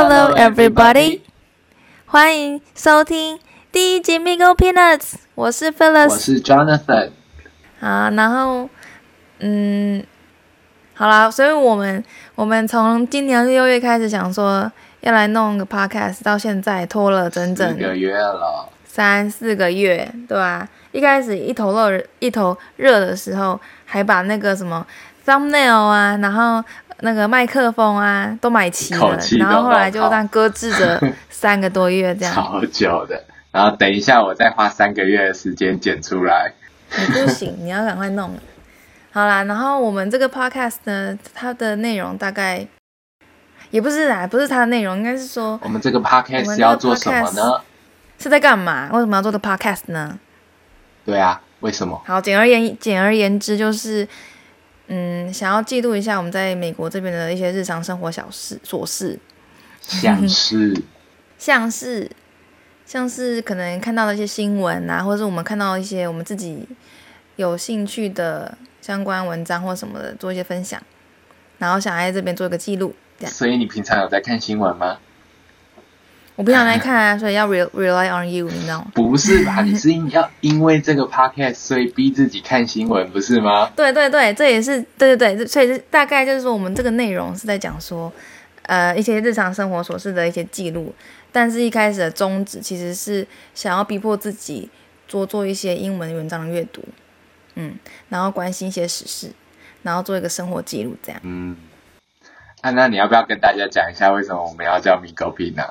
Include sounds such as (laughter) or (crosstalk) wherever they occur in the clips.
Hello, everybody！欢迎收听第一集《Migo Peanuts》，我是 Phyllis，我是 Jonathan。啊，然后，嗯，好啦，所以我们我们从今年六月开始想说要来弄个 podcast，到现在拖了整整一个月了，三四个月，对吧？一开始一头热一头热的时候，还把那个什么 thumbnail 啊，然后。那个麦克风啊，都买齐了，然后后来就这样搁置着 (laughs) 三个多月，这样。好久的，然后等一下我再花三个月的时间剪出来。你不行，(laughs) 你要赶快弄。好啦，然后我们这个 podcast 呢，它的内容大概也不是啊，不是它的内容，应该是说我们这个 podcast 要做什么呢？是在干嘛？为什么要做个 podcast 呢？对啊，为什么？好，简而言简而言之就是。嗯，想要记录一下我们在美国这边的一些日常生活小事琐事，像是 (laughs) 像是像是可能看到的一些新闻啊，或者是我们看到一些我们自己有兴趣的相关文章或什么的，做一些分享，然后想在这边做一个记录，这样。所以你平常有在看新闻吗？我不想再看啊，所以要 rely on you，你知道吗？不是吧？你是因要因为这个 podcast 所以逼自己看新闻，不是吗？对对对，这也是对对对，所以大概就是说，我们这个内容是在讲说，呃，一些日常生活琐事的一些记录。但是一开始的宗旨其实是想要逼迫自己多做一些英文文章的阅读，嗯，然后关心一些时事，然后做一个生活记录，这样。嗯，啊，那你要不要跟大家讲一下为什么我们要叫 Migo P 呢？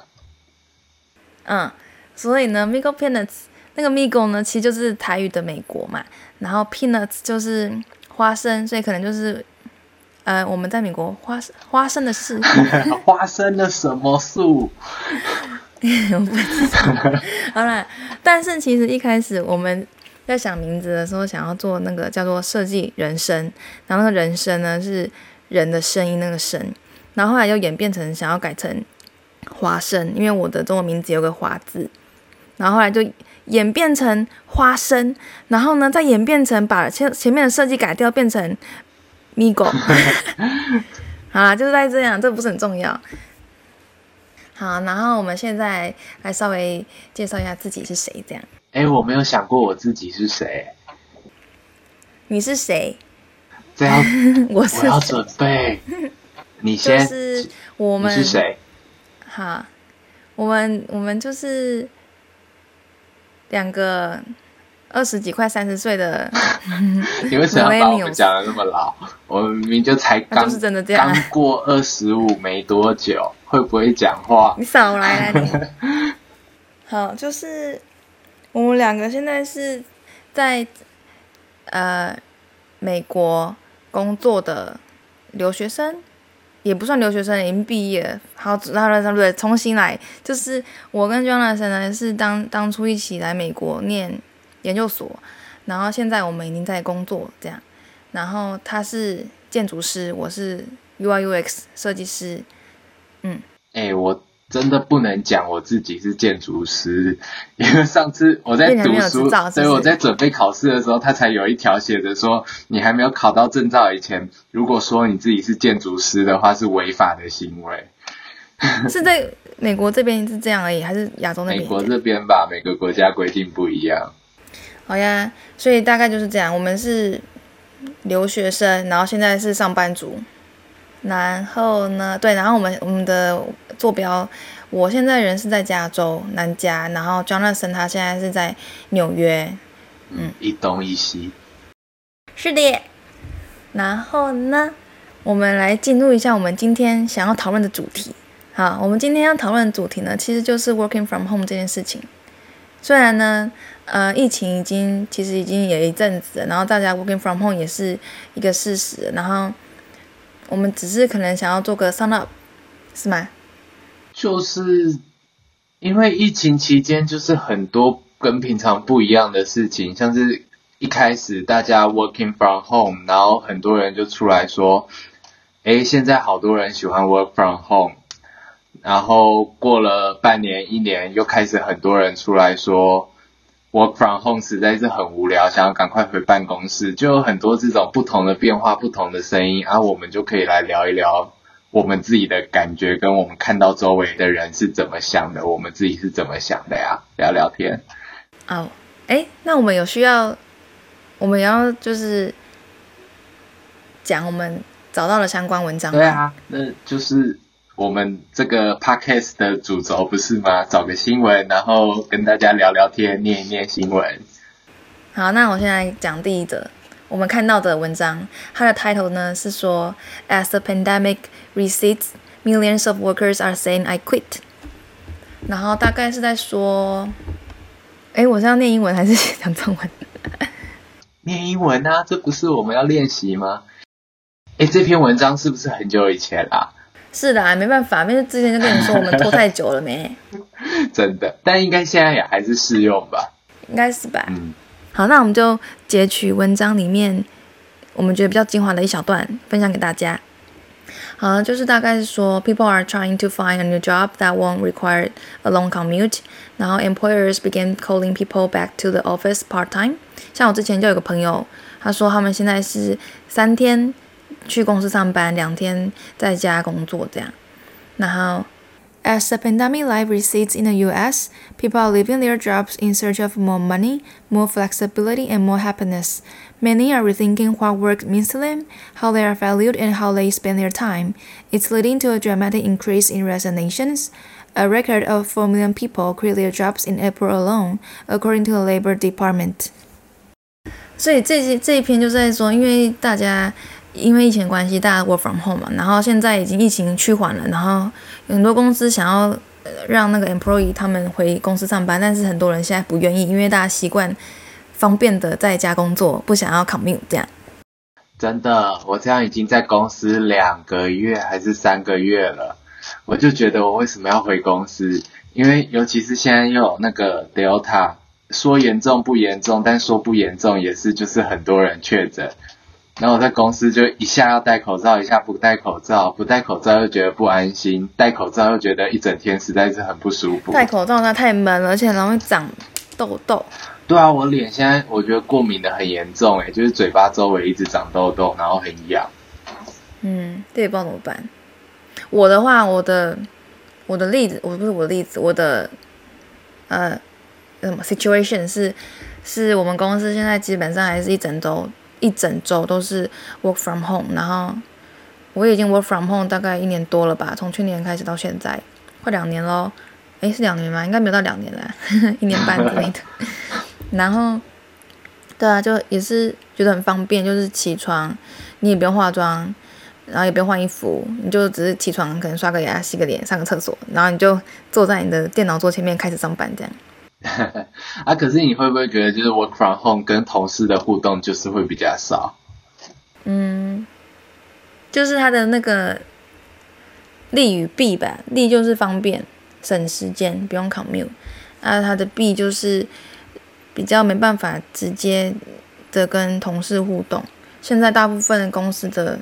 嗯，所以呢，Migo Peanuts 那个 Migo 呢，其实就是台语的美国嘛，然后 Peanuts 就是花生，所以可能就是，呃，我们在美国花花生的事。(laughs) 花生的什么树？(laughs) 我不知道。好了，但是其实一开始我们在想名字的时候，想要做那个叫做设计人声，然后那个人声呢是人的声音那个声，然后后来又演变成想要改成。花生，因为我的中文名字有个“花”字，然后后来就演变成花生，然后呢再演变成把前前面的设计改掉，变成 Migo。(laughs) 好啦，就是在这样，这不是很重要。好，然后我们现在来稍微介绍一下自己是谁，这样。哎，我没有想过我自己是谁。你是谁？这样，(laughs) 我是我要准备。你先。是我们。是谁？好，我们我们就是两个二十几快三十岁的。(laughs) 你为什么把我们讲的那么老？我们明明就才刚就是真的这样，刚过二十五没多久，会不会讲话？你少来了！(laughs) 好，就是我们两个现在是在呃美国工作的留学生。也不算留学生，已经毕业。好，那那不对，重新来。就是我跟 Jonathan 呢，是当当初一起来美国念研究所，然后现在我们已经在工作这样。然后他是建筑师，我是 UI UX 设计师。嗯，哎，我。真的不能讲我自己是建筑师，(laughs) 因为上次我在读书，所以我在准备考试的时候，他才有一条写着说，你还没有考到证照以前，如果说你自己是建筑师的话，是违法的行为。(laughs) 是在美国这边是这样而已，还是亚洲那边？美国这边吧，每个国家规定不一样。好呀，所以大概就是这样。我们是留学生，然后现在是上班族。然后呢？对，然后我们我们的坐标，我现在人是在加州南加，然后 Jonathan 他现在是在纽约，嗯，一东一西，是的。然后呢，我们来进入一下我们今天想要讨论的主题。好，我们今天要讨论的主题呢，其实就是 working from home 这件事情。虽然呢，呃，疫情已经其实已经有一阵子了，然后大家 working from home 也是一个事实，然后。我们只是可能想要做个 sum up，是吗？就是因为疫情期间，就是很多跟平常不一样的事情，像是一开始大家 working from home，然后很多人就出来说，哎，现在好多人喜欢 work from home，然后过了半年、一年，又开始很多人出来说。Work from home 实在是很无聊，想要赶快回办公室，就有很多这种不同的变化、不同的声音啊，我们就可以来聊一聊我们自己的感觉跟我们看到周围的人是怎么想的，我们自己是怎么想的呀？聊聊天。哦，哎，那我们有需要，我们要就是讲我们找到了相关文章。对啊，那就是我们这个 podcast 的主轴不是吗？找个新闻，然后跟大家聊聊天，念一念新闻。好，那我现在讲第一则。我们看到的文章，它的 title 呢是说，As the pandemic recedes, millions of workers are saying I quit。然后大概是在说，哎，我是要念英文还是讲中文？(laughs) 念英文啊，这不是我们要练习吗？哎，这篇文章是不是很久以前啦？是的，没办法，因为之前就跟你说我们拖太久了没？(laughs) 真的，但应该现在也还是适用吧？应该是吧。嗯。好，那我们就截取文章里面我们觉得比较精华的一小段，分享给大家。好，就是大概是说，people are trying to find a new job that won't require a long commute。然后，employers began calling people back to the office part time。像我之前就有个朋友，他说他们现在是三天去公司上班，两天在家工作这样。然后。As the pandemic life recedes in the US, people are leaving their jobs in search of more money, more flexibility, and more happiness. Many are rethinking what work means to them, how they are valued, and how they spend their time. It's leading to a dramatic increase in resignations. A record of 4 million people quit their jobs in April alone, according to the Labor Department. 所以这些这一篇就是在说，因为大家 因为疫情关系，大家 work from home 嘛，然后现在已经疫情趋缓了，然后很多公司想要让那个 employee 他们回公司上班，但是很多人现在不愿意，因为大家习惯方便的在家工作，不想要 commute 这样。真的，我这样已经在公司两个月还是三个月了，我就觉得我为什么要回公司？因为尤其是现在又有那个 Delta，说严重不严重，但说不严重也是就是很多人确诊。然后我在公司就一下要戴口罩，一下不戴口罩，不戴口罩又觉得不安心，戴口罩又觉得一整天实在是很不舒服。戴口罩那太闷了，而且容易长痘痘。对啊，我脸现在我觉得过敏的很严重，哎，就是嘴巴周围一直长痘痘，然后很痒。嗯，这也不知道怎么办。我的话，我的我的例子，我不是我的例子，我的呃什么 situation 是是我们公司现在基本上还是一整周。一整周都是 work from home，然后我已经 work from home 大概一年多了吧，从去年开始到现在，快两年喽。诶，是两年吗？应该没有到两年了，(laughs) 一年半之类的。(laughs) 然后，对啊，就也是觉得很方便，就是起床你也不用化妆，然后也不用换衣服，你就只是起床可能刷个牙、洗个脸、上个厕所，然后你就坐在你的电脑桌前面开始上班这样。(laughs) 啊，可是你会不会觉得，就是 work from home 跟同事的互动就是会比较少？嗯，就是它的那个利与弊吧。利就是方便、省时间，不用 commute。啊，它的弊就是比较没办法直接的跟同事互动。现在大部分公司的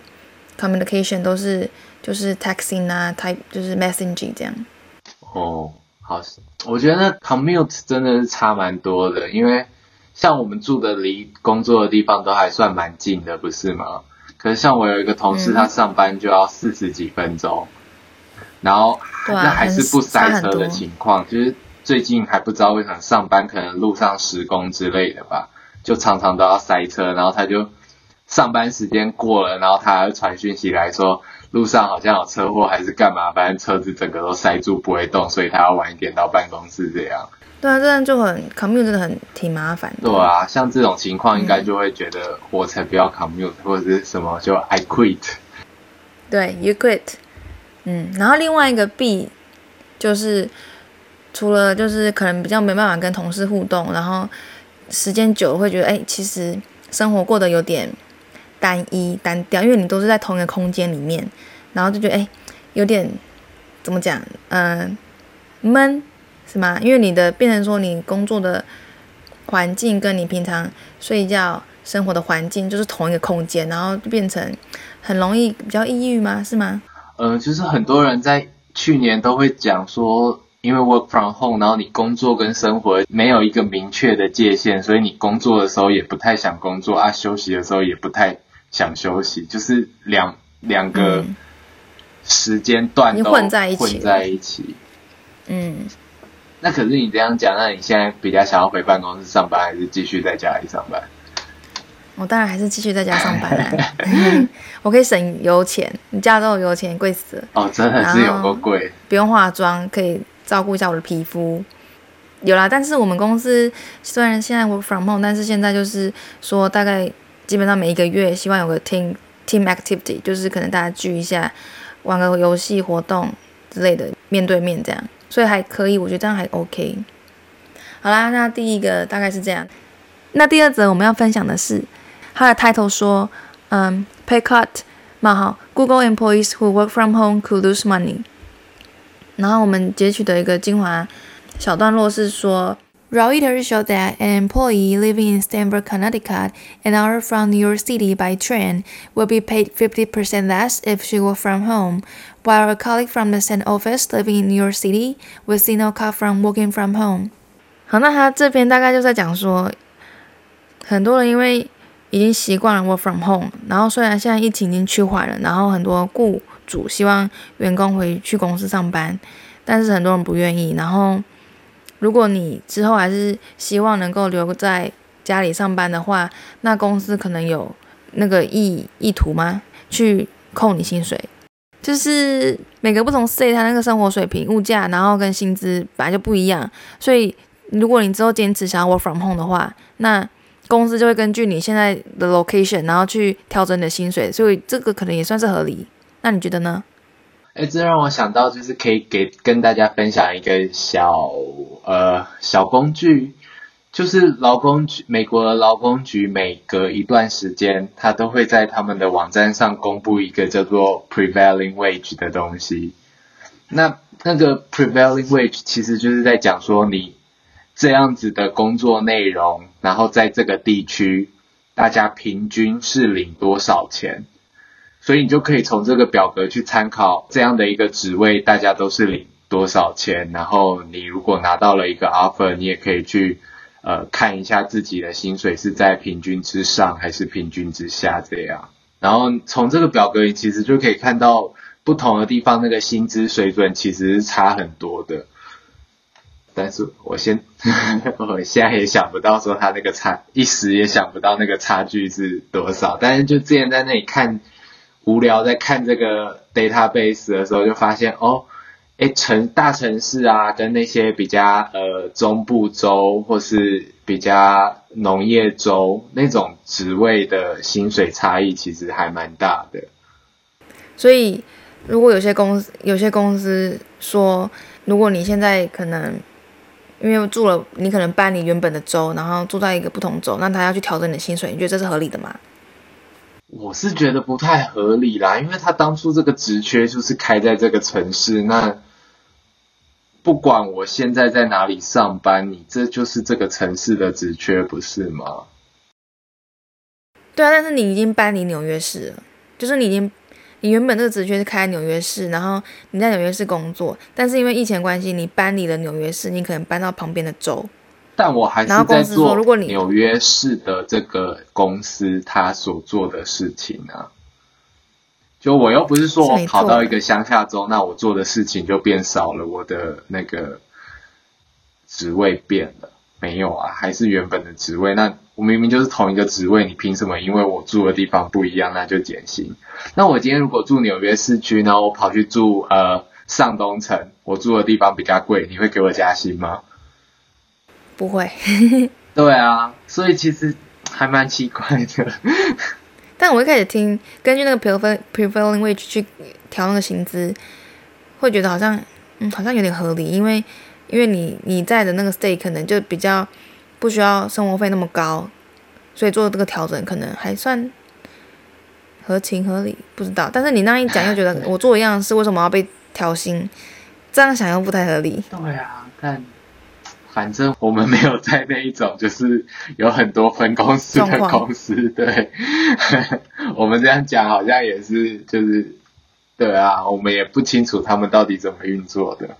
communication 都是就是 texting 啊，type 就是 messaging 这样。哦。好，我觉得 commute 真的是差蛮多的，因为像我们住的离工作的地方都还算蛮近的，不是吗？可是像我有一个同事，他上班就要四十几分钟，然后那还是不塞车的情况，就是最近还不知道为什么上班可能路上施工之类的吧，就常常都要塞车，然后他就上班时间过了，然后他传讯息来说。路上好像有车祸还是干嘛，反正车子整个都塞住不会动，所以他要晚一点到办公室这样。对啊，这样就很 commute 真的很挺麻烦。对啊，像这种情况应该就会觉得我才不要 commute 或者是什么就 I quit。对，you quit。嗯，然后另外一个 B 就是除了就是可能比较没办法跟同事互动，然后时间久了会觉得哎，其实生活过得有点。单一单调，因为你都是在同一个空间里面，然后就觉得哎，有点怎么讲，嗯，闷是吗？因为你的变成说你工作的环境跟你平常睡觉生活的环境就是同一个空间，然后就变成很容易比较抑郁吗？是吗？呃，就是很多人在去年都会讲说，因为 work from home，然后你工作跟生活没有一个明确的界限，所以你工作的时候也不太想工作啊，休息的时候也不太。想休息，就是两两个时间段都混在一起，混在一起。嗯，那可是你这样讲，那你现在比较想要回办公室上班，还是继续在家里上班？我当然还是继续在家上班啦，(laughs) 我可以省油钱。你加州油钱贵死了哦，真的是有够贵，不用化妆，可以照顾一下我的皮肤。有啦，但是我们公司虽然现在 work from home，但是现在就是说大概基本上每一个月希望有个 team team activity，就是可能大家聚一下，玩个游戏活动之类的，面对面这样，所以还可以，我觉得这样还 OK。好啦，那第一个大概是这样，那第二则我们要分享的是。它的 title 说，嗯，pay cut，冒号，Google employees who work from home could lose money。然后我们截取的一个精华小段落是说 ，Reuters showed that an employee living in Stamford, Connecticut, an hour from New York City by train, will be paid 50% less if she worked from home, while a colleague from the same office living in New York City will see no cut from working from home。好，那他这边大概就在讲说，很多人因为已经习惯了 work from home，然后虽然现在疫情已经趋缓了，然后很多雇主希望员工回去公司上班，但是很多人不愿意。然后， 如果你之后还是希望能够留在家里上班的话，那公司可能有那个意意图吗？去扣你薪水？就是每个不同 state 它那个生活水平、物价，然后跟薪资本来就不一样，所以如果你之后坚持想要 work from home 的话，那公司就会根据你现在的 location，然后去调整你的薪水，所以这个可能也算是合理。那你觉得呢？哎，这让我想到，就是可以给跟大家分享一个小呃小工具，就是劳工局，美国的劳工局每隔一段时间，他都会在他们的网站上公布一个叫做 prevailing wage 的东西。那那个 prevailing wage 其实就是在讲说你。这样子的工作内容，然后在这个地区，大家平均是领多少钱？所以你就可以从这个表格去参考这样的一个职位，大家都是领多少钱。然后你如果拿到了一个 offer，你也可以去呃看一下自己的薪水是在平均之上还是平均之下这样。然后从这个表格，你其实就可以看到不同的地方那个薪资水准其实是差很多的。但是我先，(laughs) 我现在也想不到说他那个差，一时也想不到那个差距是多少。但是就之前在那里看无聊，在看这个 database 的时候，就发现哦，哎，城大城市啊，跟那些比较呃中部州或是比较农业州那种职位的薪水差异其实还蛮大的。所以如果有些公司有些公司说，如果你现在可能。因为住了，你可能搬你原本的州，然后住在一个不同州，那他要去调整你的薪水，你觉得这是合理的吗？我是觉得不太合理啦，因为他当初这个职缺就是开在这个城市，那不管我现在在哪里上班，你这就是这个城市的职缺，不是吗？对啊，但是你已经搬离纽约市了，就是你已经。你原本这个职缺是开在纽约市，然后你在纽约市工作，但是因为疫情关系，你搬离了纽约市，你可能搬到旁边的州。但我还是在做纽约市的这个公司他所做的事情啊。就我又不是说我跑到一个乡下州，那我做的事情就变少了，我的那个职位变了。没有啊，还是原本的职位。那我明明就是同一个职位，你凭什么？因为我住的地方不一样，那就减薪？那我今天如果住纽约市区，然后我跑去住呃上东城，我住的地方比较贵，你会给我加薪吗？不会。对啊，所以其实还蛮奇怪的。(laughs) 但我一开始听，根据那个 prevailing prevailing wage 去调那个薪资，会觉得好像嗯好像有点合理，因为。因为你你在的那个 state 可能就比较不需要生活费那么高，所以做这个调整可能还算合情合理。不知道，但是你那一讲，又觉得 (laughs) 我做一样的事，为什么要被调薪？这样想又不太合理。对啊，但反正我们没有在那一种就是有很多分公司的公司，对，(laughs) 我们这样讲好像也是就是对啊，我们也不清楚他们到底怎么运作的。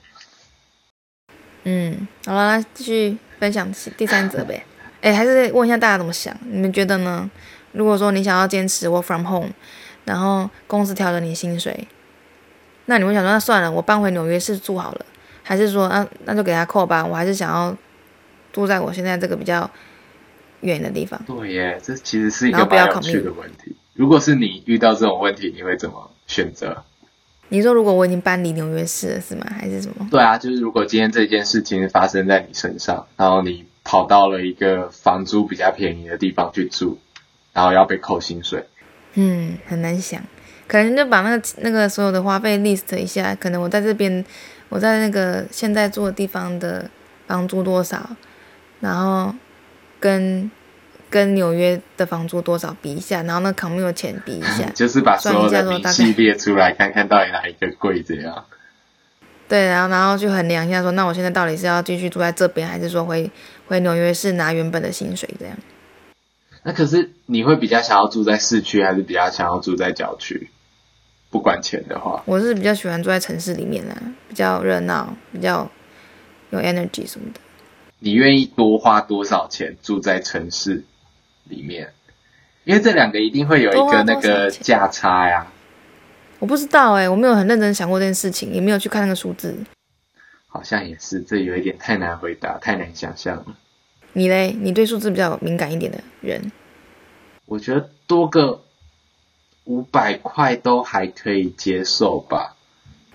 嗯，好了，继续分享第三者呗。(laughs) 哎，还是问一下大家怎么想？你们觉得呢？如果说你想要坚持 work from home，然后公司调整你薪水，那你们想说，那算了，我搬回纽约市住好了，还是说，那那就给他扣吧，我还是想要住在我现在这个比较远的地方。对耶，这其实是一然后不要个蛮有趣的问题。如果是你遇到这种问题，你会怎么选择？你说如果我已经搬离纽约市了，是吗？还是什么？对啊，就是如果今天这件事情发生在你身上，然后你跑到了一个房租比较便宜的地方去住，然后要被扣薪水，嗯，很难想，可能就把那个那个所有的花费 list 一下，可能我在这边，我在那个现在住的地方的房租多少，然后跟跟纽约的房租多少比一下，然后那 commute 钱比一下，(laughs) 就是把所有算一下的明说大概细列出来，看看到底哪一个贵这样。对，然后然后去衡量一下说，那我现在到底是要继续住在这边，还是说回回纽约市拿原本的薪水这样？那可是你会比较想要住在市区，还是比较想要住在郊区？不管钱的话，我是比较喜欢住在城市里面啦，比较热闹，比较有 energy 什么的。你愿意多花多少钱住在城市里面？因为这两个一定会有一个那个价差呀。我不知道哎、我没有很认真想过这件事情，也没有去看那个数字。好像也是，这有一点太难回答，太难想象了。你嘞？你对数字比较敏感一点的人，我觉得多个五百块都还可以接受吧。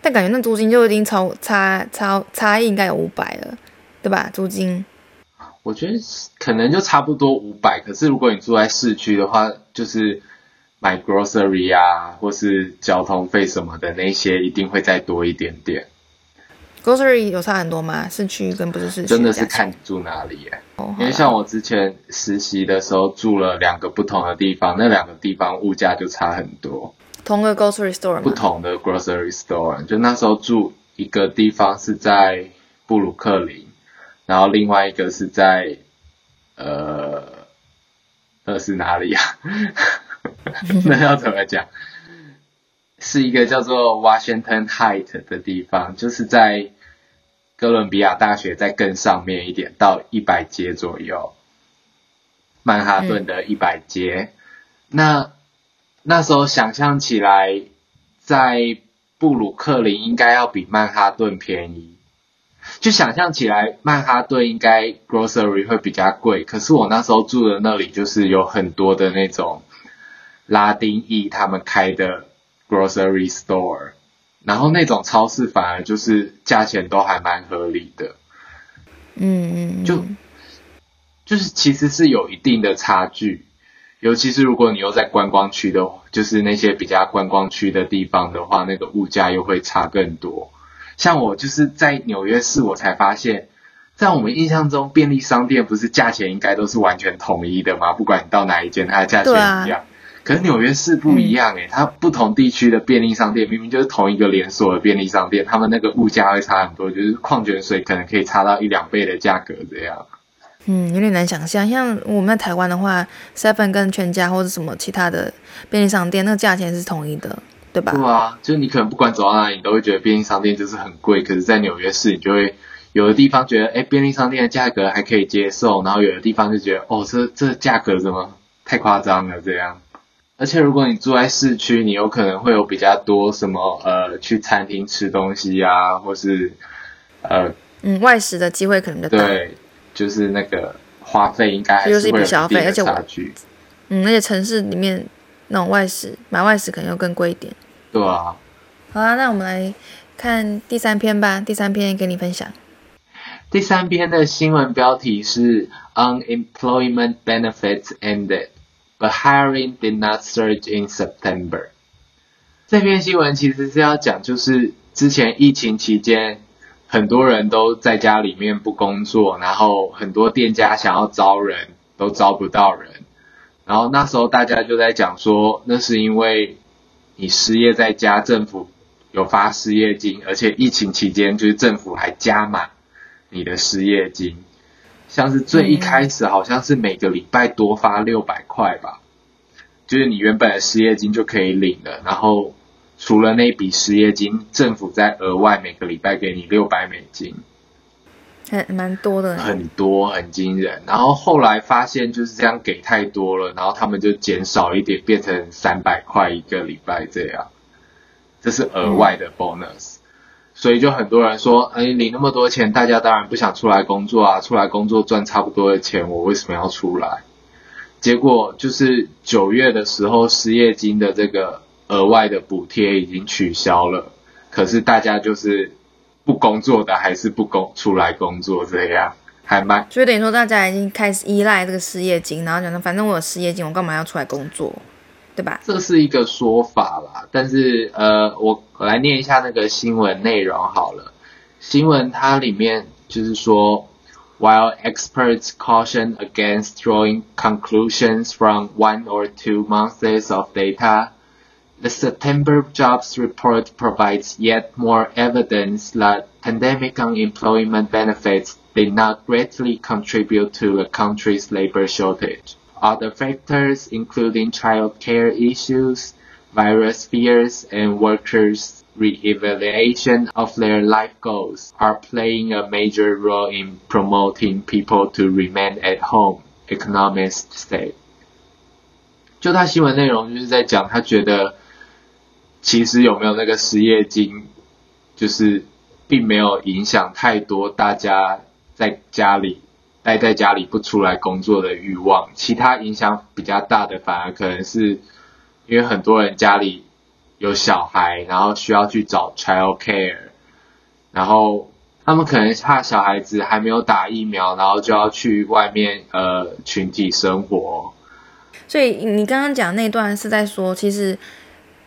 但感觉那租金就已经超差差差异应该有五百了，对吧？租金我觉得可能就差不多五百，可是如果你住在市区的话，就是买 grocery 啊，或是交通费什么的那些，一定会再多一点点。grocery 有差很多吗？市区跟不是市区真的是看你住哪里耶。哦，因为像我之前实习的时候住了两个不同的地方，那两个地方物价就差很多。同个 grocery store，不同的 grocery store，就那时候住一个地方是在布鲁克林，然后另外一个是在呃，那是哪里啊？(laughs) 那要怎么讲？是一个叫做 Washington Height 的地方，就是在哥伦比亚大学再更上面一点，到一百街左右，曼哈顿的一百街。那那时候想象起来，在布鲁克林应该要比曼哈顿便宜。就想象起来，曼哈顿应该 grocery 会比较贵，可是我那时候住的那里就是有很多的那种拉丁裔他们开的 grocery store，然后那种超市反而就是价钱都还蛮合理的。嗯嗯嗯，就就是其实是有一定的差距，尤其是如果你又在观光区的，就是那些比较观光区的地方的话，那个物价又会差更多。像我就是在纽约市，我才发现，在我们印象中，便利商店不是价钱应该都是完全统一的吗？不管你到哪一间，它的价钱一样。可是纽约市不一样诶、它不同地区的便利商店明明就是同一个连锁的便利商店，他们那个物价会差很多，就是矿泉水可能可以差到一两倍的价格这样。嗯，有点难想象。像我们在台湾的话，seven 跟全家或者什么其他的便利商店，那个价钱是统一的，对吧？对啊，就是你可能不管走到哪里，你都会觉得便利商店就是很贵。可是，在纽约市，你就会有的地方觉得，哎，便利商店的价格还可以接受，然后有的地方就觉得，哦，这这价格怎么太夸张了这样。而且，如果你住在市区，你有可能会有比较多什么呃，去餐厅吃东西啊，或是呃，嗯，外食的机会可能比较大。对，就是那个花费应该还就是会有一定的消费而且我差距。嗯，而且城市里面那种外食买外食可能又更贵一点。对啊，好啊，那我们来看第三篇吧。第三篇给你分享。第三篇的新闻标题是 Unemployment benefits ended, but hiring did not surge in September。这篇新闻其实是要讲，就是之前疫情期间，很多人都在家里面不工作，然后很多店家想要招人都招不到人，然后那时候大家就在讲说，那是因为你失业在家，政府有发失业金，而且疫情期间就是政府还加码。你的失业金，像是最一开始好像是每个礼拜多发六百块吧，就是你原本的失业金就可以领了，然后除了那笔失业金，政府再额外每个礼拜给你六百美金，还蛮多的。很多很惊人。然后后来发现就是这样给太多了，然后他们就减少一点，变成三百块一个礼拜这样。这是额外的 bonus。所以就很多人说，哎，领那么多钱，大家当然不想出来工作啊，出来工作赚差不多的钱，我为什么要出来？结果就是九月的时候，失业金的这个额外的补贴已经取消了，可是大家就是不工作的还是不工出来工作，这样还蛮。所以等于说大家已经开始依赖这个失业金，然后讲说反正我有失业金，我干嘛要出来工作？对吧？这是一个说法啦，但是呃，我我来念一下那个新闻内容好了。新闻它里面就是说，While experts caution against drawing conclusions from one or two months of data, the September jobs report provides yet more evidence that pandemic unemployment benefits did not greatly contribute to the country's labor shortage. Other factors, including childcare issues, virus fears, and workers' re-evaluation of their life goals, are playing a major role in promoting people to remain at home, economists say. 就他新闻内容就是在讲，他觉得其实有没有那个失业金，就是并没有影响太多大家在家里 待在家里不出来工作的欲望，其他影响比较大的反而可能是因为很多人家里有小孩，然后需要去找 child care，然后他们可能怕小孩子还没有打疫苗，然后就要去外面呃群体生活。所以你刚刚讲那段是在说，其实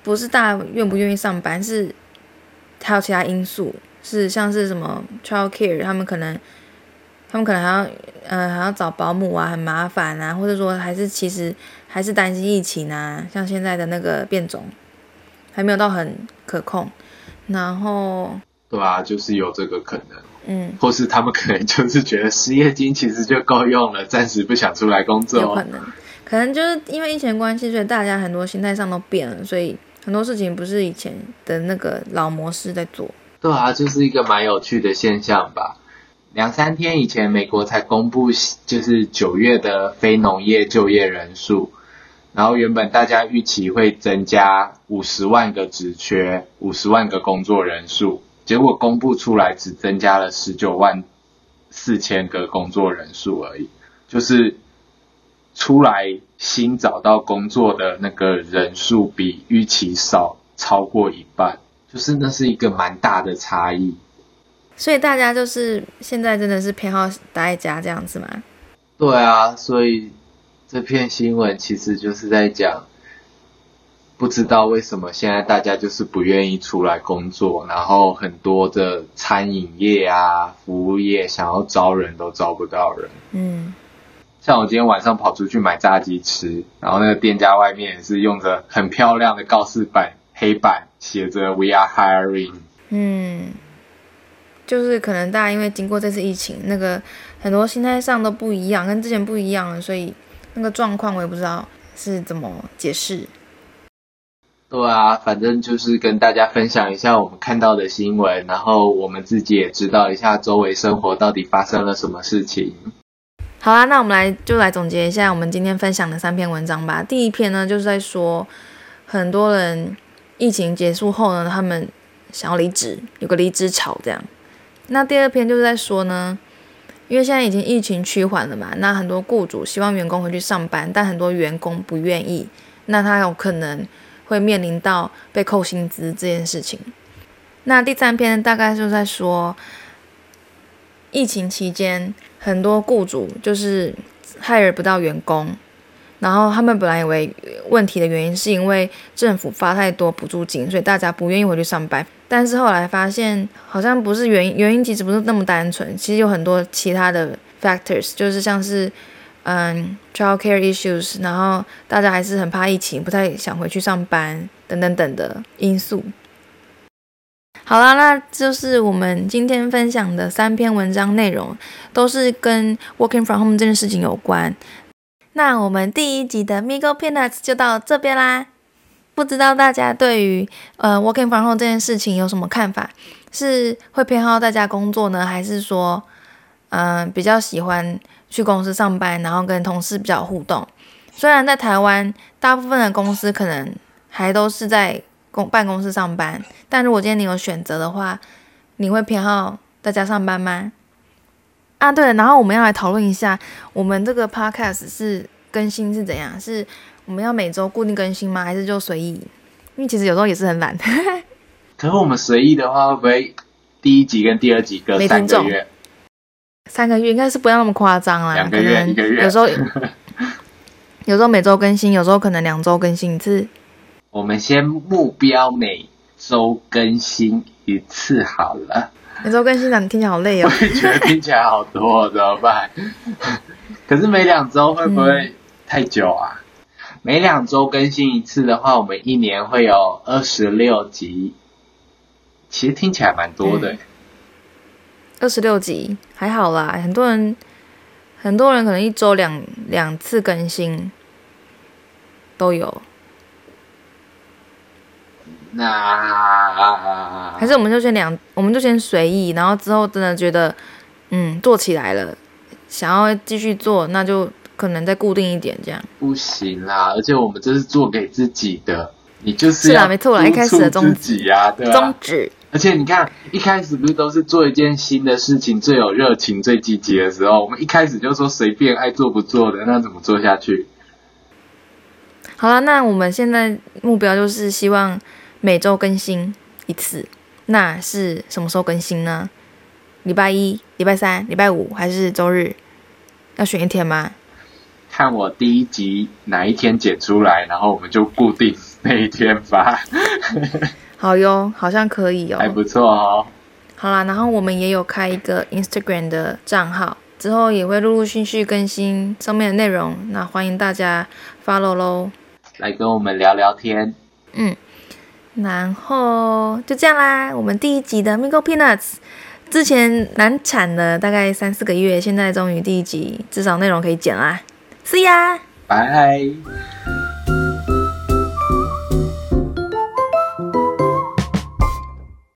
不是大家愿不愿意上班，是还有其他因素，是像是什么 child care，他们可能。他们可能还要，呃，还要找保姆啊，很麻烦啊，或者说还是其实还是担心疫情啊，像现在的那个变种还没有到很可控，然后对啊，就是有这个可能，嗯，或是他们可能就是觉得失业金其实就够用了，暂时不想出来工作，有可能，可能就是因为疫情关系，所以大家很多心态上都变了，所以很多事情不是以前的那个老模式在做，对啊，就是一个蛮有趣的现象吧。两三天以前，美国才公布就是九月的非农业就业人数，然后原本大家预期会增加五十万个职缺，五十万个工作人数，结果公布出来只增加了十九万四千个工作人数而已，就是出来新找到工作的那个人数比预期少超过一半，就是那是一个蛮大的差异。所以大家就是现在真的是偏好待在家这样子吗？对啊，所以这篇新闻其实就是在讲，不知道为什么现在大家就是不愿意出来工作，然后很多的餐饮业啊、服务业想要招人都招不到人。嗯，像我今天晚上跑出去买炸鸡吃，然后那个店家外面也是用着很漂亮的告示板，黑板写着 “We are hiring”。嗯。就是可能大家因为经过这次疫情，那个很多心态上都不一样，跟之前不一样了，所以那个状况我也不知道是怎么解释。对啊，反正就是跟大家分享一下我们看到的新闻，然后我们自己也知道一下周围生活到底发生了什么事情。好啦，那我们来就来总结一下我们今天分享的三篇文章吧。第一篇呢，就是在说很多人疫情结束后呢，他们想要离职，有个离职潮这样。那第二篇就是在说呢，因为现在已经疫情趋缓了嘛，那很多雇主希望员工回去上班，但很多员工不愿意，那他有可能会面临到被扣薪资这件事情。那第三篇大概就在说，疫情期间很多雇主就是 hire 不到员工。然后他们本来以为问题的原因是因为政府发太多补助金，所以大家不愿意回去上班。但是后来发现好像不是原因，原因其实不是那么单纯，其实有很多其他的 factors，就是像是嗯 child care issues，然后大家还是很怕疫情，不太想回去上班等等等的因素。好啦，那就是我们今天分享的三篇文章内容，都是跟 working from home 这件事情有关。那我们第一集的 Migo Peanuts 就到这边啦。不知道大家对于呃 Working from home 这件事情有什么看法？是会偏好在家工作呢，还是说嗯比较喜欢去公司上班，然后跟同事比较互动？虽然在台湾，大部分的公司可能还都是在公办公室上班。但如果今天你有选择的话，你会偏好在家上班吗？啊，对了，然后我们要来讨论一下，我们这个 podcast 是更新是怎样？是我们要每周固定更新吗？还是就随意？因为其实有时候也是很懒。(laughs) 可是我们随意的话，会不会第一集跟第二集隔三个月？(laughs) 三个月应该是不要那么夸张啦，两个月一个月。有时候 (laughs) 有时候每周更新，有时候可能两周更新一次。我们先目标每周更新一次好了。每周更新，你听起来好累哦。我也觉得听起来好多，怎么办？可是每两周会不会太久啊？每两周更新一次的话，我们一年会有二十六集。其实听起来蛮多的。二十六集还好啦，很多人很多人可能一周两两次更新都有。那 (laughs) 还是我们就先两，我们就先随意，然后之后真的觉得，嗯，做起来了，想要继续做，那就可能再固定一点这样。不行啦，而且我们这是做给自己的，你就是是啊，没错啦，一开始的宗旨啊，对宗旨。而且你看，一开始不是都是做一件新的事情最有热情、最积极的时候，我们一开始就说随便爱做不做的，那怎么做下去？好了，那我们现在目标就是希望。每周更新一次，那是什么时候更新呢？礼拜一、礼拜三、礼拜五还是周日？要选一天吗？看我第一集哪一天剪出来，然后我们就固定那一天发。(laughs) 好哟，好像可以哦，还不错哦。好啦，然后我们也有开一个 Instagram 的账号，之后也会陆陆续续更新上面的内容，那欢迎大家 follow 喽，来跟我们聊聊天。嗯。然后就这样啦，我们第一集的 Mingo Peanuts 之前难产了大概三四个月，现在终于第一集至少内容可以剪啦，See ya，拜。